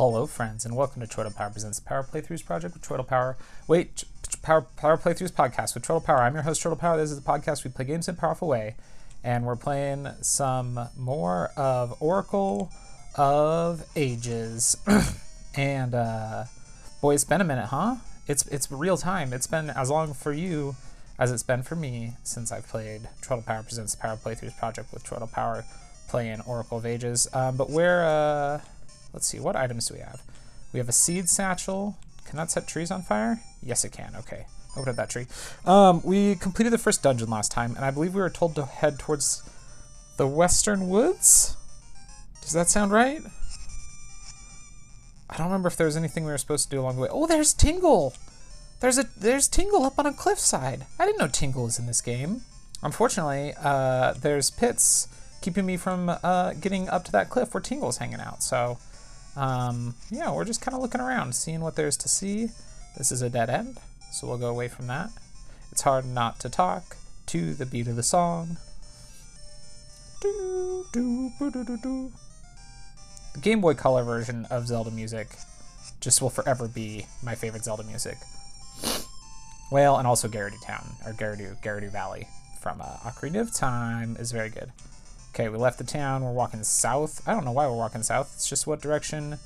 Hello, friends, and welcome to Chortle Power Presents the Power Playthroughs Project with Chortle Power. Wait, Power, Power Playthroughs Podcast with Chortle Power. I'm your host, Chortle Power. This is a podcast we play games in a powerful way, and we're playing some more of Oracle of Ages. and uh, boy, it's been a minute, huh? It's it's real time. It's been as long for you as it's been for me since I've played Chortle Power Presents the Power Playthroughs Project with Chortle Power, playing Oracle of Ages. Um, but where? Uh, Let's see, what items do we have? We have a seed satchel. Can that set trees on fire? Yes, it can. Okay. Open up that tree. Um, we completed the first dungeon last time, and I believe we were told to head towards the western woods. Does that sound right? I don't remember if there was anything we were supposed to do along the way. Oh, there's Tingle! There's a there's Tingle up on a cliffside. I didn't know Tingle was in this game. Unfortunately, uh, there's pits keeping me from uh, getting up to that cliff where Tingle's hanging out. So um, yeah, we're just kind of looking around, seeing what there's to see. This is a dead end, so we'll go away from that. It's hard not to talk to the beat of the song. The Game Boy Color version of Zelda music just will forever be my favorite Zelda music. Well, and also Gerudo Town, or Gerudo, Gerudo Valley from uh, Ocarina of Time is very good. Okay, we left the town. We're walking south. I don't know why we're walking south. It's just what direction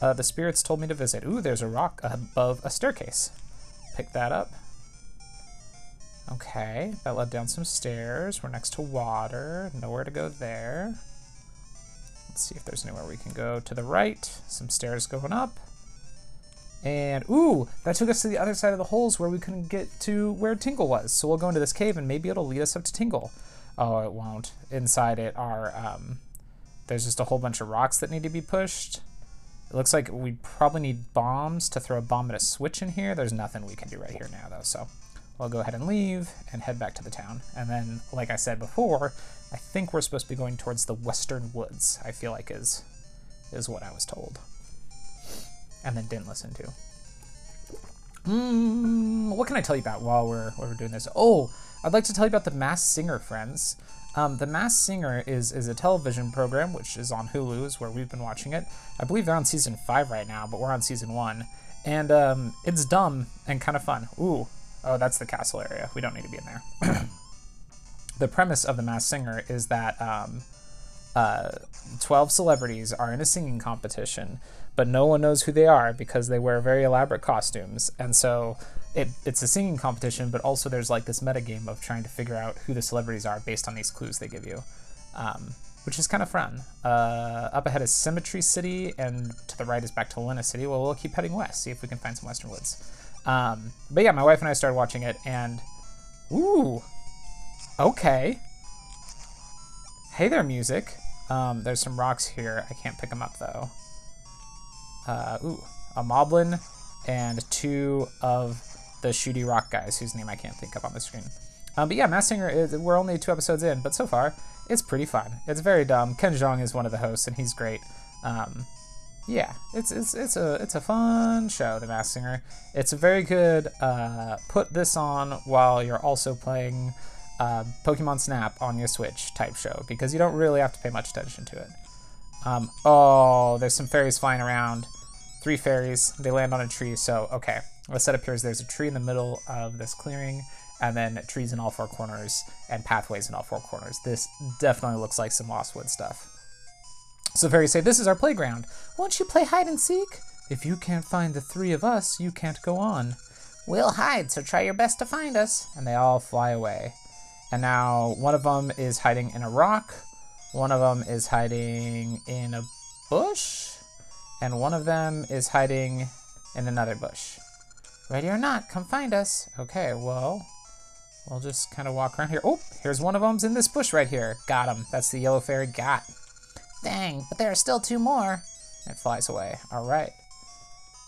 uh, the spirits told me to visit. Ooh, there's a rock above a staircase. Pick that up. Okay, that led down some stairs. We're next to water. Nowhere to go there. Let's see if there's anywhere we can go to the right. Some stairs going up. And, ooh, that took us to the other side of the holes where we couldn't get to where Tingle was. So we'll go into this cave and maybe it'll lead us up to Tingle. Oh, it won't. Inside it are, um, there's just a whole bunch of rocks that need to be pushed. It looks like we probably need bombs to throw a bomb at a switch in here. There's nothing we can do right here now, though, so we'll go ahead and leave and head back to the town. And then, like I said before, I think we're supposed to be going towards the western woods, I feel like is, is what I was told. And then didn't listen to. Mm, what can I tell you about while we're, while we're doing this? Oh, I'd like to tell you about The Masked Singer, friends. Um, the Masked Singer is, is a television program which is on Hulu, is where we've been watching it. I believe they're on season five right now, but we're on season one. And um, it's dumb and kind of fun. Ooh, oh, that's the castle area. We don't need to be in there. the premise of The Masked Singer is that um, uh, 12 celebrities are in a singing competition, but no one knows who they are because they wear very elaborate costumes. And so it, it's a singing competition, but also there's like this metagame of trying to figure out who the celebrities are based on these clues they give you, um, which is kind of fun. Uh, up ahead is Symmetry City, and to the right is back to Lynna City. Well, we'll keep heading west, see if we can find some Western Woods. Um, but yeah, my wife and I started watching it, and ooh, okay. Hey there, music. Um, there's some rocks here. I can't pick them up though. Uh, ooh, a moblin and two of the shooty rock guys whose name I can't think of on the screen. Um, but yeah, Masked Singer is we're only two episodes in, but so far it's pretty fun. It's very dumb. Ken Jeong is one of the hosts, and he's great. Um, yeah, it's it's it's a it's a fun show, The Masked Singer. It's a very good. Uh, put this on while you're also playing uh, Pokemon Snap on your Switch type show because you don't really have to pay much attention to it. Um, oh, there's some fairies flying around. Three fairies. They land on a tree. So okay, the setup here is there's a tree in the middle of this clearing, and then trees in all four corners and pathways in all four corners. This definitely looks like some Lost Wood stuff. So fairies say, "This is our playground. Won't you play hide and seek? If you can't find the three of us, you can't go on. We'll hide, so try your best to find us." And they all fly away. And now one of them is hiding in a rock, one of them is hiding in a bush, and one of them is hiding in another bush. Ready or not, come find us. Okay, well, we'll just kind of walk around here. Oh, here's one of them's in this bush right here. Got him. That's the yellow fairy got. Dang, but there are still two more. It flies away. All right.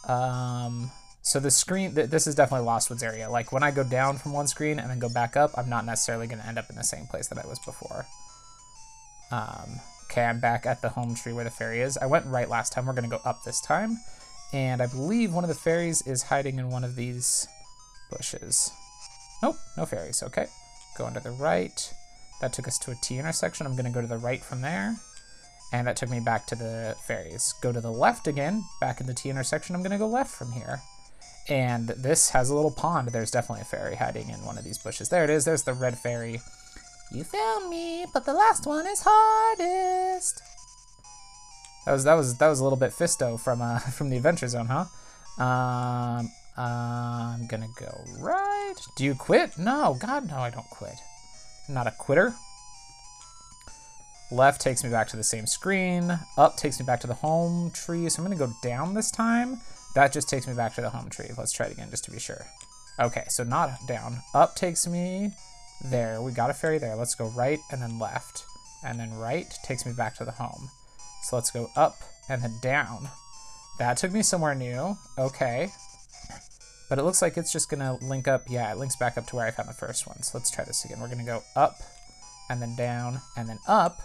Um, so the screen, th this is definitely Lost Woods area. Like when I go down from one screen and then go back up, I'm not necessarily going to end up in the same place that I was before. Um, okay, I'm back at the home tree where the fairy is. I went right last time. We're going to go up this time. And I believe one of the fairies is hiding in one of these bushes. Nope, no fairies. Okay. Going to the right. That took us to a T intersection. I'm going to go to the right from there. And that took me back to the fairies. Go to the left again, back in the T intersection. I'm gonna go left from here. And this has a little pond. There's definitely a fairy hiding in one of these bushes. There it is. There's the red fairy. You found me, but the last one is hardest. That was that was that was a little bit Fisto from uh from the Adventure Zone, huh? Um, I'm gonna go right. Do you quit? No, God, no, I don't quit. I'm not a quitter. Left takes me back to the same screen. Up takes me back to the home tree. So I'm gonna go down this time. That just takes me back to the home tree. Let's try it again just to be sure. Okay, so not down. Up takes me there. We got a fairy there. Let's go right and then left. And then right takes me back to the home. So let's go up and then down. That took me somewhere new. Okay. But it looks like it's just gonna link up. Yeah, it links back up to where I found the first one. So let's try this again. We're gonna go up and then down and then up.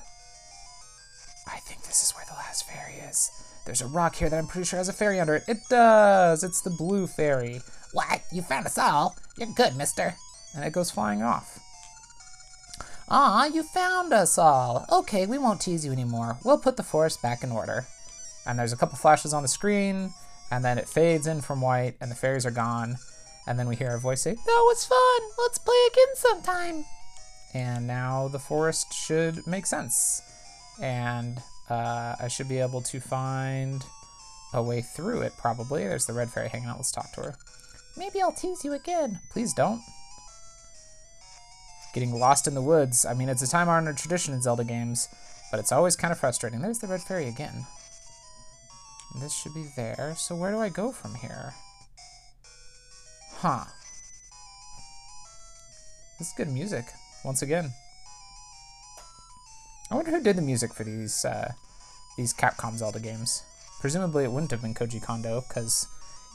I think this is where the last fairy is. There's a rock here that I'm pretty sure has a fairy under it. It does. It's the blue fairy. What? You found us all? You're good, mister. And it goes flying off. Ah, you found us all. Okay, we won't tease you anymore. We'll put the forest back in order. And there's a couple flashes on the screen, and then it fades in from white, and the fairies are gone. And then we hear a voice say, That was fun. Let's play again sometime. And now the forest should make sense. And uh, I should be able to find a way through it, probably. There's the red fairy hanging out. Let's talk to her. Maybe I'll tease you again. Please don't. Getting lost in the woods. I mean, it's a time-honored tradition in Zelda games, but it's always kind of frustrating. There's the red fairy again. This should be there. So where do I go from here? Huh. This is good music, once again. I wonder who did the music for these uh, these Capcom Zelda games. Presumably it wouldn't have been Koji Kondo, because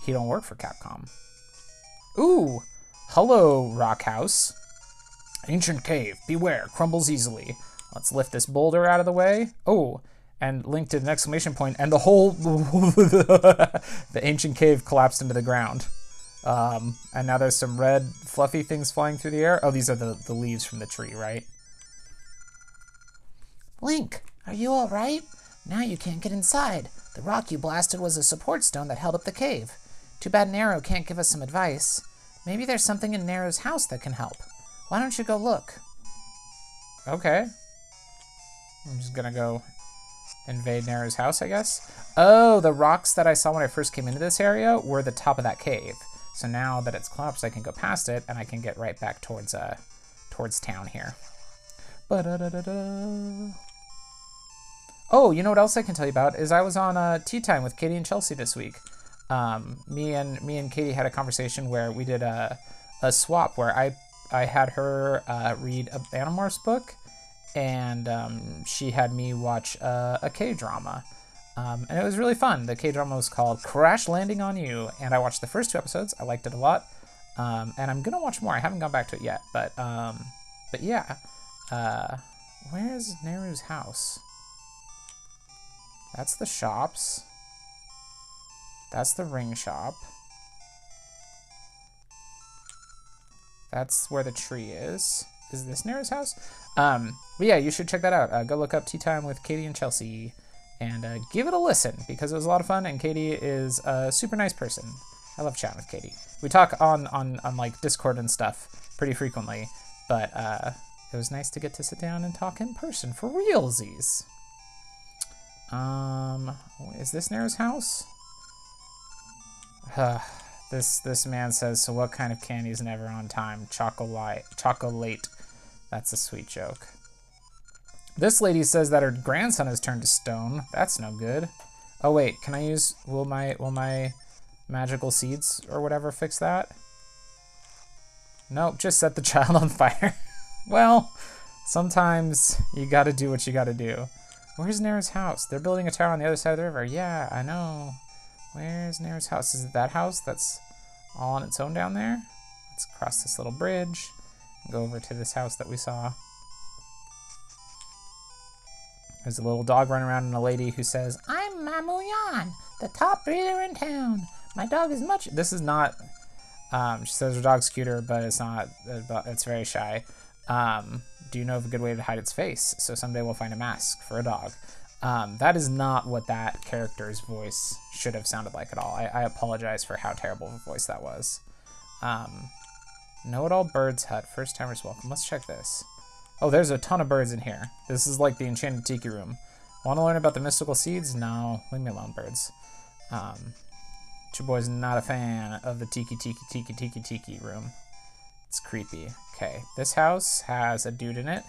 he don't work for Capcom. Ooh! Hello, Rock House. Ancient cave, beware, crumbles easily. Let's lift this boulder out of the way. Oh, and Link to an exclamation point, and the whole the ancient cave collapsed into the ground. Um, and now there's some red fluffy things flying through the air. Oh, these are the, the leaves from the tree, right? Link, are you all right? Now you can't get inside. The rock you blasted was a support stone that held up the cave. Too bad Nayru can't give us some advice. Maybe there's something in Nayru's house that can help. Why don't you go look? Okay. I'm just gonna go invade Nayru's house, I guess. Oh, the rocks that I saw when I first came into this area were the top of that cave. So now that it's collapsed, I can go past it and I can get right back towards uh towards town here. Ba-da-da-da-da. Oh, you know what else I can tell you about is I was on uh, tea time with Katie and Chelsea this week. Um, me and me and Katie had a conversation where we did a, a swap where I I had her uh, read a Animorphs book, and um, she had me watch a, a K drama. Um, and it was really fun. The K drama was called Crash Landing on You, and I watched the first two episodes. I liked it a lot, um, and I'm gonna watch more. I haven't gone back to it yet, but um, but yeah. Uh, where's Nayru's house? That's the shops. That's the ring shop. That's where the tree is. Is this Nayru's house? Um, but yeah, you should check that out. Uh, go look up Tea Time with Katie and Chelsea and uh, give it a listen because it was a lot of fun and Katie is a super nice person. I love chatting with Katie. We talk on, on, on like Discord and stuff pretty frequently, but uh, it was nice to get to sit down and talk in person for realsies. Um, is this Nayru's house? Uh, this this man says, so what kind of candy is never on time? Chocolate. Chocolate. That's a sweet joke. This lady says that her grandson has turned to stone. That's no good. Oh wait, can I use, will my, will my magical seeds or whatever fix that? Nope, just set the child on fire. well, sometimes you gotta do what you gotta do. Where's Nayru's house? They're building a tower on the other side of the river. Yeah, I know. Where's Nayru's house? Is it that house that's all on its own down there? Let's cross this little bridge go over to this house that we saw. There's a little dog running around and a lady who says, I'm Mamuyan, the top breeder in town. My dog is much. This is not. Um, she says her dog's cuter, but it's not. It's very shy. Um, do you know of a good way to hide its face? So someday we'll find a mask for a dog. Um, that is not what that character's voice should have sounded like at all. I, I apologize for how terrible of a voice that was. Um, Know It All Birds Hut, first timers welcome. Let's check this. Oh, there's a ton of birds in here. This is like the Enchanted Tiki Room. Want to learn about the mystical seeds? No, leave me alone, birds. Um, your boy's not a fan of the Tiki Tiki Tiki Tiki Tiki Room. It's creepy. Okay, this house has a dude in it.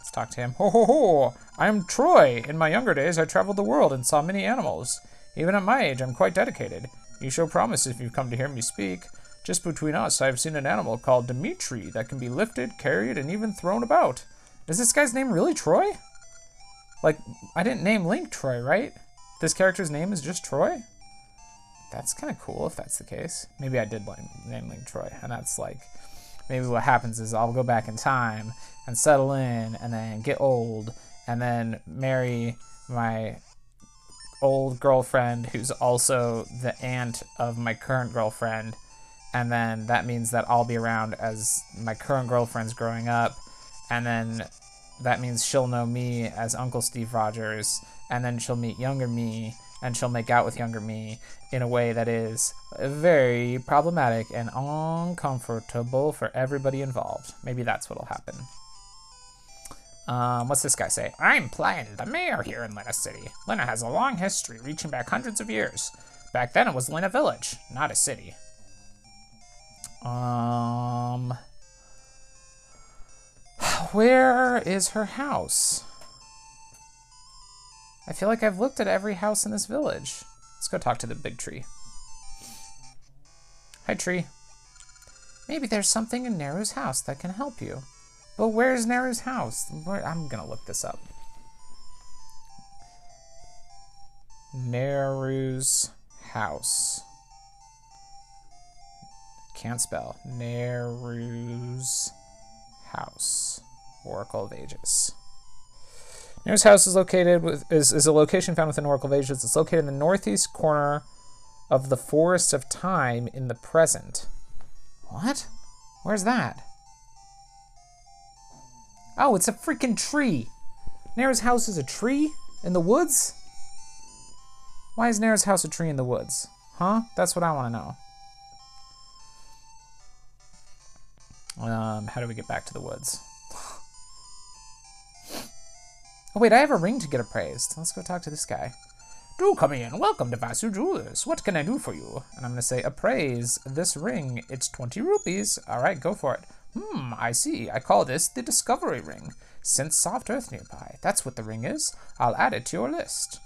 Let's talk to him. Ho ho ho! I'm Troy. In my younger days, I traveled the world and saw many animals. Even at my age, I'm quite dedicated. You show promise if you've come to hear me speak. Just between us, I have seen an animal called Dimitri that can be lifted, carried, and even thrown about. Is this guy's name really Troy? Like, I didn't name Link Troy, right? This character's name is just Troy? That's kind of cool if that's the case. Maybe I did name Link Troy, and that's like, maybe what happens is I'll go back in time and settle in and then get old and then marry my old girlfriend who's also the aunt of my current girlfriend. And then that means that I'll be around as my current girlfriend's growing up. And then that means she'll know me as Uncle Steve Rogers. And then she'll meet younger me and she'll make out with younger me in a way that is very problematic and uncomfortable for everybody involved. Maybe that's what'll happen. Um, what's this guy say? I'm Plen, the mayor here in Lynna City. Lynna has a long history reaching back hundreds of years. Back then it was Lynna Village, not a city. Um, where is her house? I feel like I've looked at every house in this village. Let's go talk to the big tree. Hi, tree. Maybe there's something in Nayru's house that can help you. But where's Nayru's house? I'm gonna look this up. Nayru's house. Can't spell. Nayru's house. Oracle of Ages. Nayru's house is located with is, is a location found within Oracle of Ages. It's located in the northeast corner of the Forest of Time in the present. What? Where's that? Oh, it's a freaking tree. Nayru's house is a tree in the woods? Why is Nayru's house a tree in the woods? Huh? That's what I want to know. Um, how do we get back to the woods? Oh wait, I have a ring to get appraised. Let's go talk to this guy. Do come in. Welcome to Vasu Jewelers. What can I do for you? And I'm going to say, appraise this ring. It's 20 rupees. All right, go for it. Hmm, I see. I call this the Discovery Ring. Sense soft earth nearby. That's what the ring is. I'll add it to your list.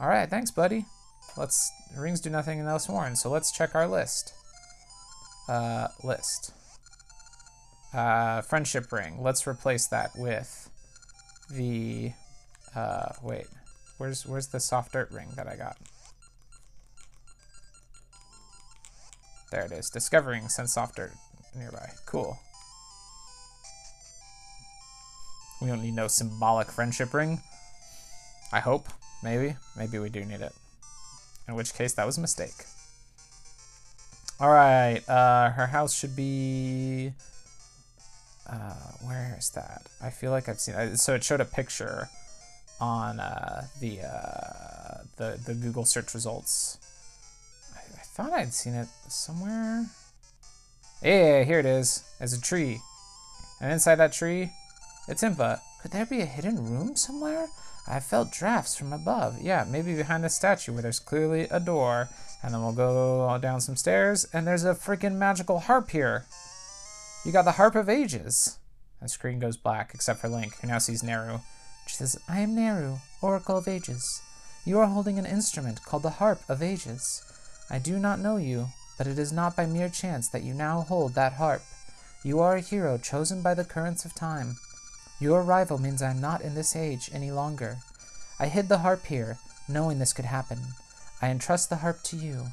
All right, thanks, buddy. Let's, rings do nothing else worn, so let's check our list. Uh, list. Uh, friendship ring. Let's replace that with the, uh, wait, where's, where's the soft dirt ring that I got? There it is. Discovering sense soft dirt nearby. Cool. We don't need no symbolic friendship ring. I hope. Maybe. Maybe we do need it. In which case, that was a mistake. Alright, uh, her house should be uh, where is that? I feel like I've seen. it. So it showed a picture on uh, the uh, the the Google search results. I, I, thought I'd seen it somewhere. Yeah, here it is. As a tree, and inside that tree, it's Impa. Could there be a hidden room somewhere? I felt drafts from above. Yeah, maybe behind the statue where there's clearly a door. And then we'll go down some stairs, and there's a freaking magical harp here. You got the Harp of Ages. The screen goes black, except for Link, who now sees Nayru. She says, I am Nayru, Oracle of Ages. You are holding an instrument called the Harp of Ages. I do not know you, but it is not by mere chance that you now hold that harp. You are a hero chosen by the currents of time. Your arrival means I am not in this age any longer. I hid the harp here, knowing this could happen. I entrust the harp to you.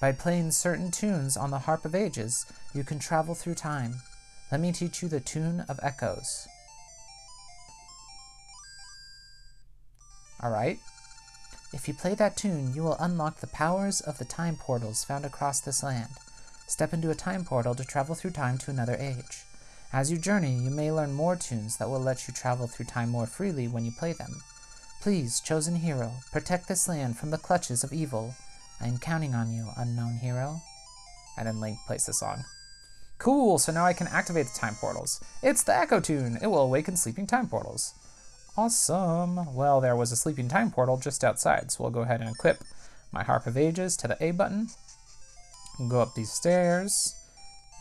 By playing certain tunes on the Harp of Ages, you can travel through time. Let me teach you the tune of echoes. Alright. If you play that tune, you will unlock the powers of the time portals found across this land. Step into a time portal to travel through time to another age. As you journey, you may learn more tunes that will let you travel through time more freely when you play them. Please, chosen hero, protect this land from the clutches of evil. I am counting on you, unknown hero. And then Link plays the song. Cool, so now I can activate the time portals. It's the Echo Tune. It will awaken sleeping time portals. Awesome. Well, there was a sleeping time portal just outside, so we'll go ahead and equip my Harp of Ages to the A button. Go up these stairs,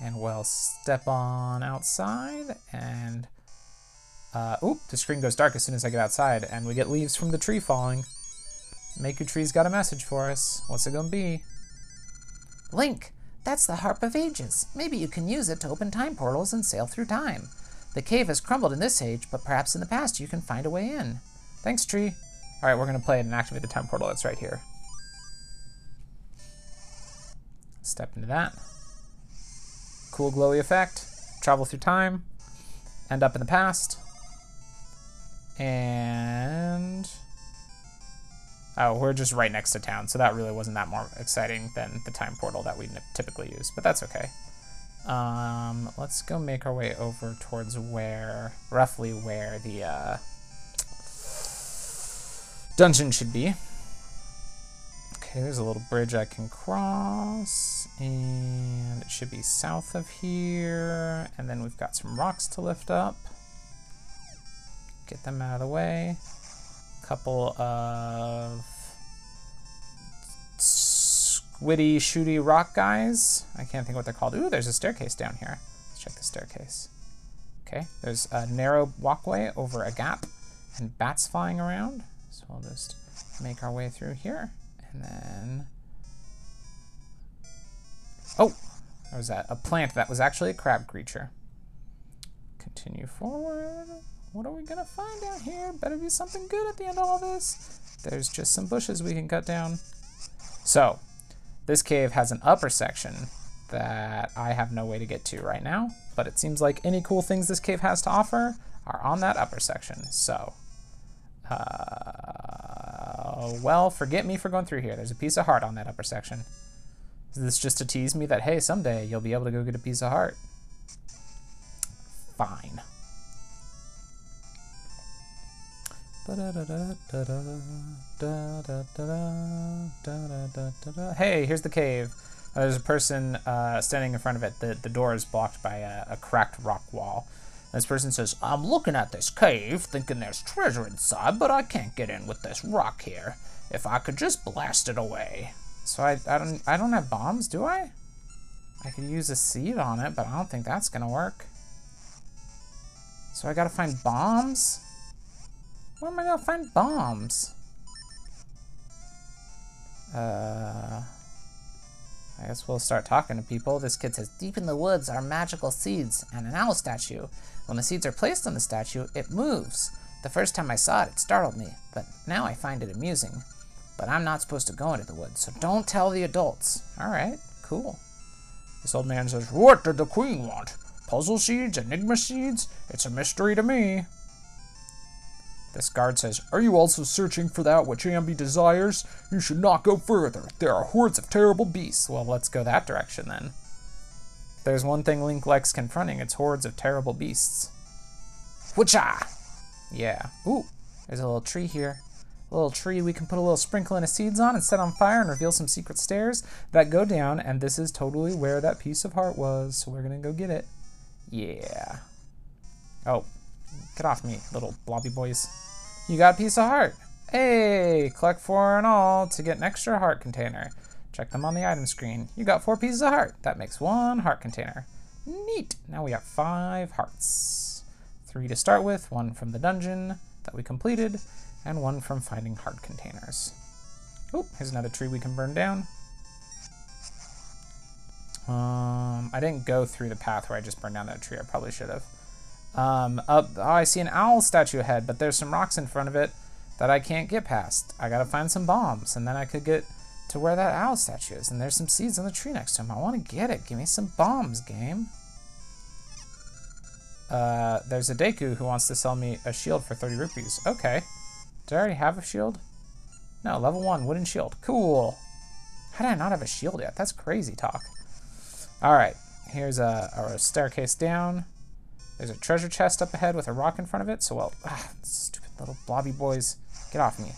and we'll step on outside, and... Uh, oop, the screen goes dark as soon as I get outside, and we get leaves from the tree falling. Maku Tree's got a message for us. What's it gonna be? Link, that's the Harp of Ages. Maybe you can use it to open time portals and sail through time. The cave has crumbled in this age, but perhaps in the past you can find a way in. Thanks, Tree. All right, we're gonna play it and activate the time portal that's right here. Step into that. Cool glowy effect. Travel through time. End up in the past. And... Oh, we're just right next to town, so that really wasn't that more exciting than the time portal that we typically use, but that's okay. Um, let's go make our way over towards where, roughly where the uh, dungeon should be. Okay, there's a little bridge I can cross, and it should be south of here, and then we've got some rocks to lift up. Get them out of the way. Couple of witty, shooty rock guys. I can't think what they're called. Ooh, there's a staircase down here. Let's check the staircase. Okay, there's a narrow walkway over a gap and bats flying around. So we'll just make our way through here. And then... Oh, there was that. A plant that was actually a crab creature. Continue forward. What are we gonna find out here? Better be something good at the end of all this. There's just some bushes we can cut down. So, this cave has an upper section that I have no way to get to right now, but it seems like any cool things this cave has to offer are on that upper section. So, uh, well, forget me for going through here. There's a piece of heart on that upper section. Is this just to tease me that, hey, someday you'll be able to go get a piece of heart? Fine. Hey, here's the cave. Uh, there's a person uh, standing in front of it. The, the door is blocked by a, a cracked rock wall. This person says, I'm looking at this cave, thinking there's treasure inside, but I can't get in with this rock here. If I could just blast it away. So I, I don't I don't have bombs, do I? I could use a seed on it, but I don't think that's gonna work. So I gotta find bombs? Where am I gonna find bombs? Uh, I guess we'll start talking to people. This kid says, Deep in the woods are magical seeds and an owl statue. When the seeds are placed on the statue, it moves. The first time I saw it, it startled me, but now I find it amusing. But I'm not supposed to go into the woods, so don't tell the adults. All right, cool. This old man says, What did the queen want? Puzzle seeds? Enigma seeds? It's a mystery to me. This guard says, Are you also searching for that which Ambi desires? You should not go further. There are hordes of terrible beasts. Well, let's go that direction then. There's one thing Link likes confronting, it's hordes of terrible beasts. Whatcha? Yeah. Ooh, there's a little tree here. A little tree we can put a little sprinkling of seeds on and set on fire and reveal some secret stairs that go down, and this is totally where that piece of heart was, so we're gonna go get it. Yeah. Oh, get off me, little blobby boys. You got a piece of heart. Hey, collect four in all to get an extra heart container. Check them on the item screen. You got four pieces of heart. That makes one heart container. Neat. Now we got five hearts. Three to start with, one from the dungeon that we completed, and one from finding heart containers. Oh, here's another tree we can burn down. Um, I didn't go through the path where I just burned down that tree. I probably should have. Um, up, oh, I see an owl statue ahead, but there's some rocks in front of it that I can't get past. I gotta find some bombs, and then I could get to where that owl statue is. And there's some seeds on the tree next to him. I want to get it. Give me some bombs, game. Uh, there's a Deku who wants to sell me a shield for 30 rupees. Okay. Did I already have a shield? No, level 1, wooden shield. Cool. How did I not have a shield yet? That's crazy talk. Alright, here's a, a staircase down. There's a treasure chest up ahead with a rock in front of it, so well, ah, stupid little blobby boys. Get off me.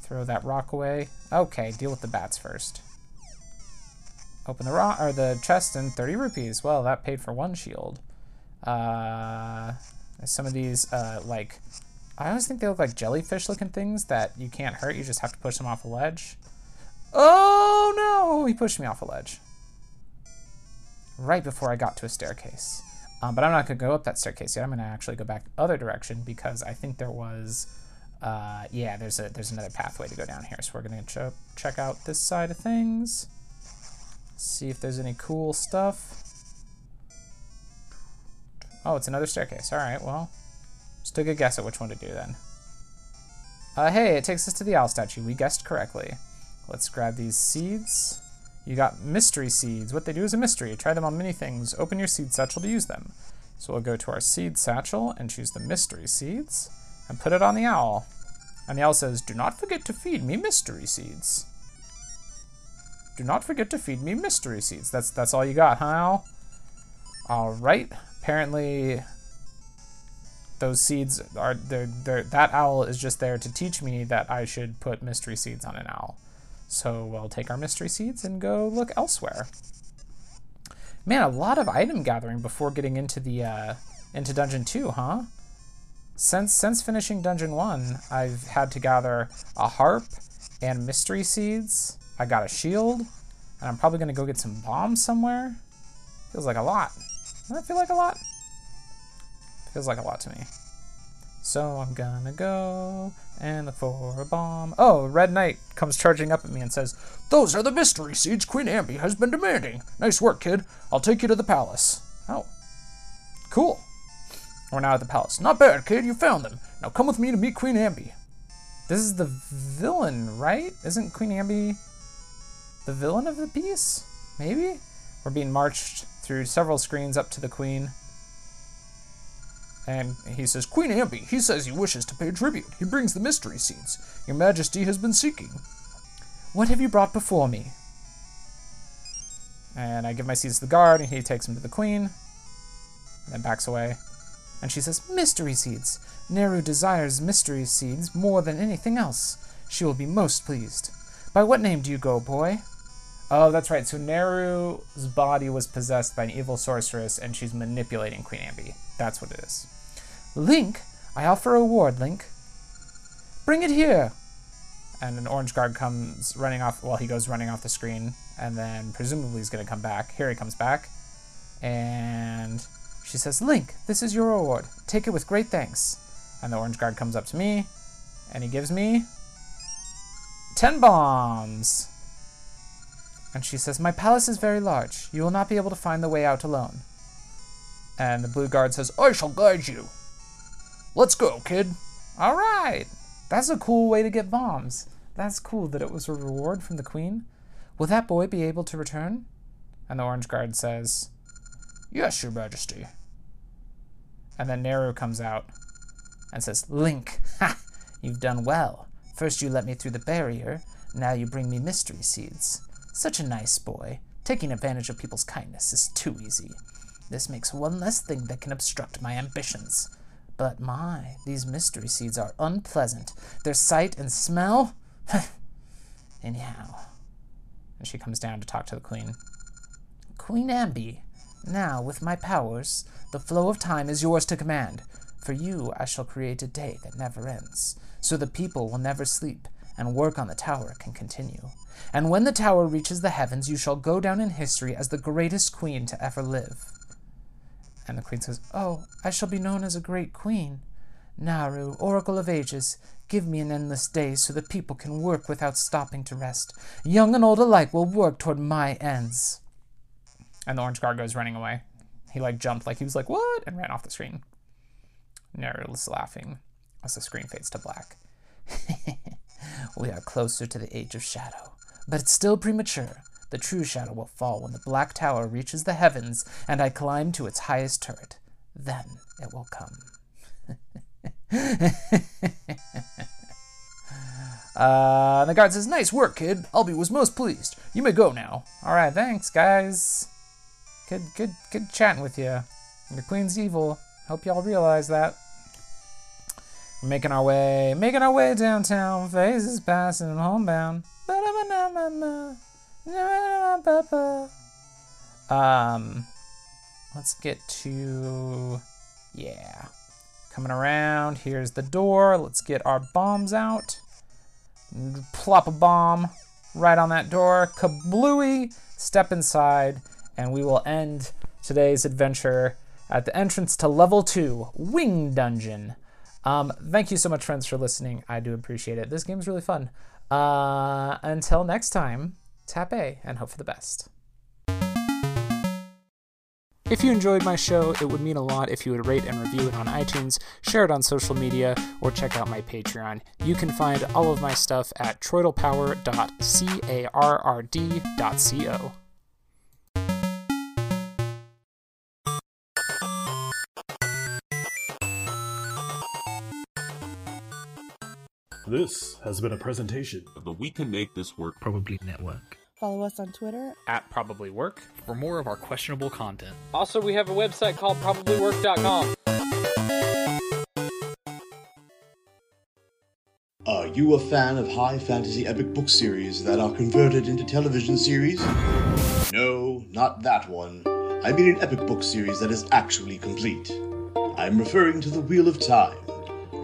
Throw that rock away. Okay, deal with the bats first. Open the rock or the chest and 30 rupees. Well, that paid for one shield. Uh, some of these, uh, like, I always think they look like jellyfish looking things that you can't hurt. You just have to push them off a ledge. Oh no! He pushed me off a ledge. Right before I got to a staircase. Um, but I'm not going to go up that staircase yet. I'm going to actually go back other direction because I think there was, uh, yeah, there's a there's another pathway to go down here. So we're going to ch check out this side of things. See if there's any cool stuff. Oh, it's another staircase. All right, well, just took a guess at which one to do then. Uh, hey, it takes us to the owl statue. We guessed correctly. Let's grab these seeds. You got mystery seeds. What they do is a mystery. Try them on many things. Open your seed satchel to use them. So we'll go to our seed satchel and choose the mystery seeds and put it on the owl. And the owl says, do not forget to feed me mystery seeds. Do not forget to feed me mystery seeds. That's that's all you got, huh, owl? All right. Apparently, those seeds are they're, they're, that owl is just there to teach me that I should put mystery seeds on an owl. So we'll take our mystery seeds and go look elsewhere. Man, a lot of item gathering before getting into the uh, into dungeon two, huh? Since since finishing dungeon one, I've had to gather a harp and mystery seeds. I got a shield, and I'm probably gonna go get some bombs somewhere. Feels like a lot. Doesn't that feel like a lot? Feels like a lot to me. So I'm gonna go and look for a bomb. Oh, Red Knight comes charging up at me and says, Those are the mystery seeds Queen Ambi has been demanding. Nice work, kid. I'll take you to the palace. Oh. Cool. We're now at the palace. Not bad, kid. You found them. Now come with me to meet Queen Ambi. This is the villain, right? Isn't Queen Ambi the villain of the piece? Maybe? We're being marched through several screens up to the queen. And he says, Queen Ambi, he says he wishes to pay tribute. He brings the mystery seeds your majesty has been seeking. What have you brought before me? And I give my seeds to the guard, and he takes them to the queen, and then backs away. And she says, Mystery seeds. Nayru desires mystery seeds more than anything else. She will be most pleased. By what name do you go, boy? Oh, that's right. So Nayru's body was possessed by an evil sorceress, and she's manipulating Queen Ambi. That's what it is. Link, I offer a reward, Link. Bring it here. And an orange guard comes running off. Well, he goes running off the screen, and then presumably he's going to come back. Here he comes back, and she says, Link, this is your reward. Take it with great thanks. And the orange guard comes up to me, and he gives me 10 bombs. And she says, My palace is very large. You will not be able to find the way out alone. And the blue guard says, I shall guide you. Let's go, kid. All right. That's a cool way to get bombs. That's cool that it was a reward from the queen. Will that boy be able to return? And the orange guard says, Yes, your majesty. And then Nayru comes out and says, Link, ha! You've done well. First you let me through the barrier, now you bring me mystery seeds. Such a nice boy. Taking advantage of people's kindness is too easy. This makes one less thing that can obstruct my ambitions. But my, these mystery seeds are unpleasant. Their sight and smell? Anyhow. And she comes down to talk to the queen. Queen Ambi, now with my powers, the flow of time is yours to command. For you, I shall create a day that never ends, so the people will never sleep, and work on the tower can continue. And when the tower reaches the heavens, you shall go down in history as the greatest queen to ever live. And the queen says, Oh, I shall be known as a great queen. Nayru, Oracle of Ages, give me an endless day so the people can work without stopping to rest. Young and old alike will work toward my ends. And the orange guard goes running away. He like jumped, like he was like, What? and ran off the screen. Nayru is laughing as the screen fades to black. we are closer to the Age of Shadow, but it's still premature. The true shadow will fall when the Black Tower reaches the heavens and I climb to its highest turret. Then it will come. uh, the guard says, Nice work, kid. Ambi was most pleased. You may go now. All right, thanks, guys. Good, good, good chatting with you. The queen's evil. Hope y'all realize that. We're Making our way, making our way downtown. Faces passing homebound. Um, let's get to yeah. Coming around. Here's the door. Let's get our bombs out. Plop a bomb right on that door. Kablooey. Step inside, and we will end today's adventure at the entrance to level two, Wing Dungeon. Um, thank you so much, friends, for listening. I do appreciate it. This game's really fun. Uh, until next time, tap A and hope for the best. If you enjoyed my show, it would mean a lot if you would rate and review it on iTunes, share it on social media, or check out my Patreon. You can find all of my stuff at troidalpower.carrd.co. This has been a presentation of the we can make this work. Probably Network. Follow us on Twitter. At Probably Work. For more of our questionable content. Also, we have a website called probablywork.com. Are you a fan of high fantasy epic book series that are converted into television series? No, not that one. I mean an epic book series that is actually complete. I'm referring to The Wheel of Time,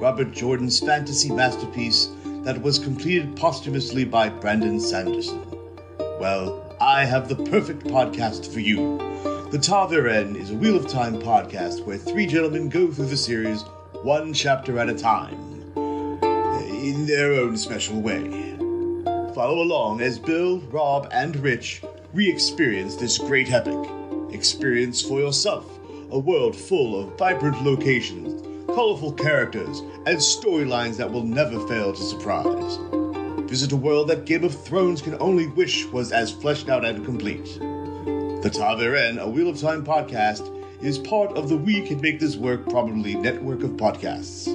Robert Jordan's fantasy masterpiece that was completed posthumously by Brandon Sanderson. Well, I have the perfect podcast for you. The Ta'veren is a Wheel of Time podcast where three gentlemen go through the series one chapter at a time in their own special way. Follow along as Bill, Rob, and Rich re experience this great epic. Experience for yourself a world full of vibrant locations, colorful characters, and storylines that will never fail to surprise. Visit a world that Game of Thrones can only wish was as fleshed out and complete. The Ta'veren, a Wheel of Time podcast, is part of the We Can Make This Work Probably network of podcasts.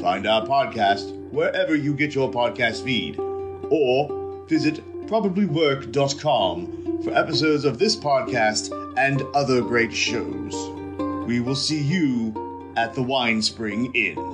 Find our podcast wherever you get your podcast feed, or visit probablywork.com for episodes of this podcast and other great shows. We will see you at the Wine Spring Inn.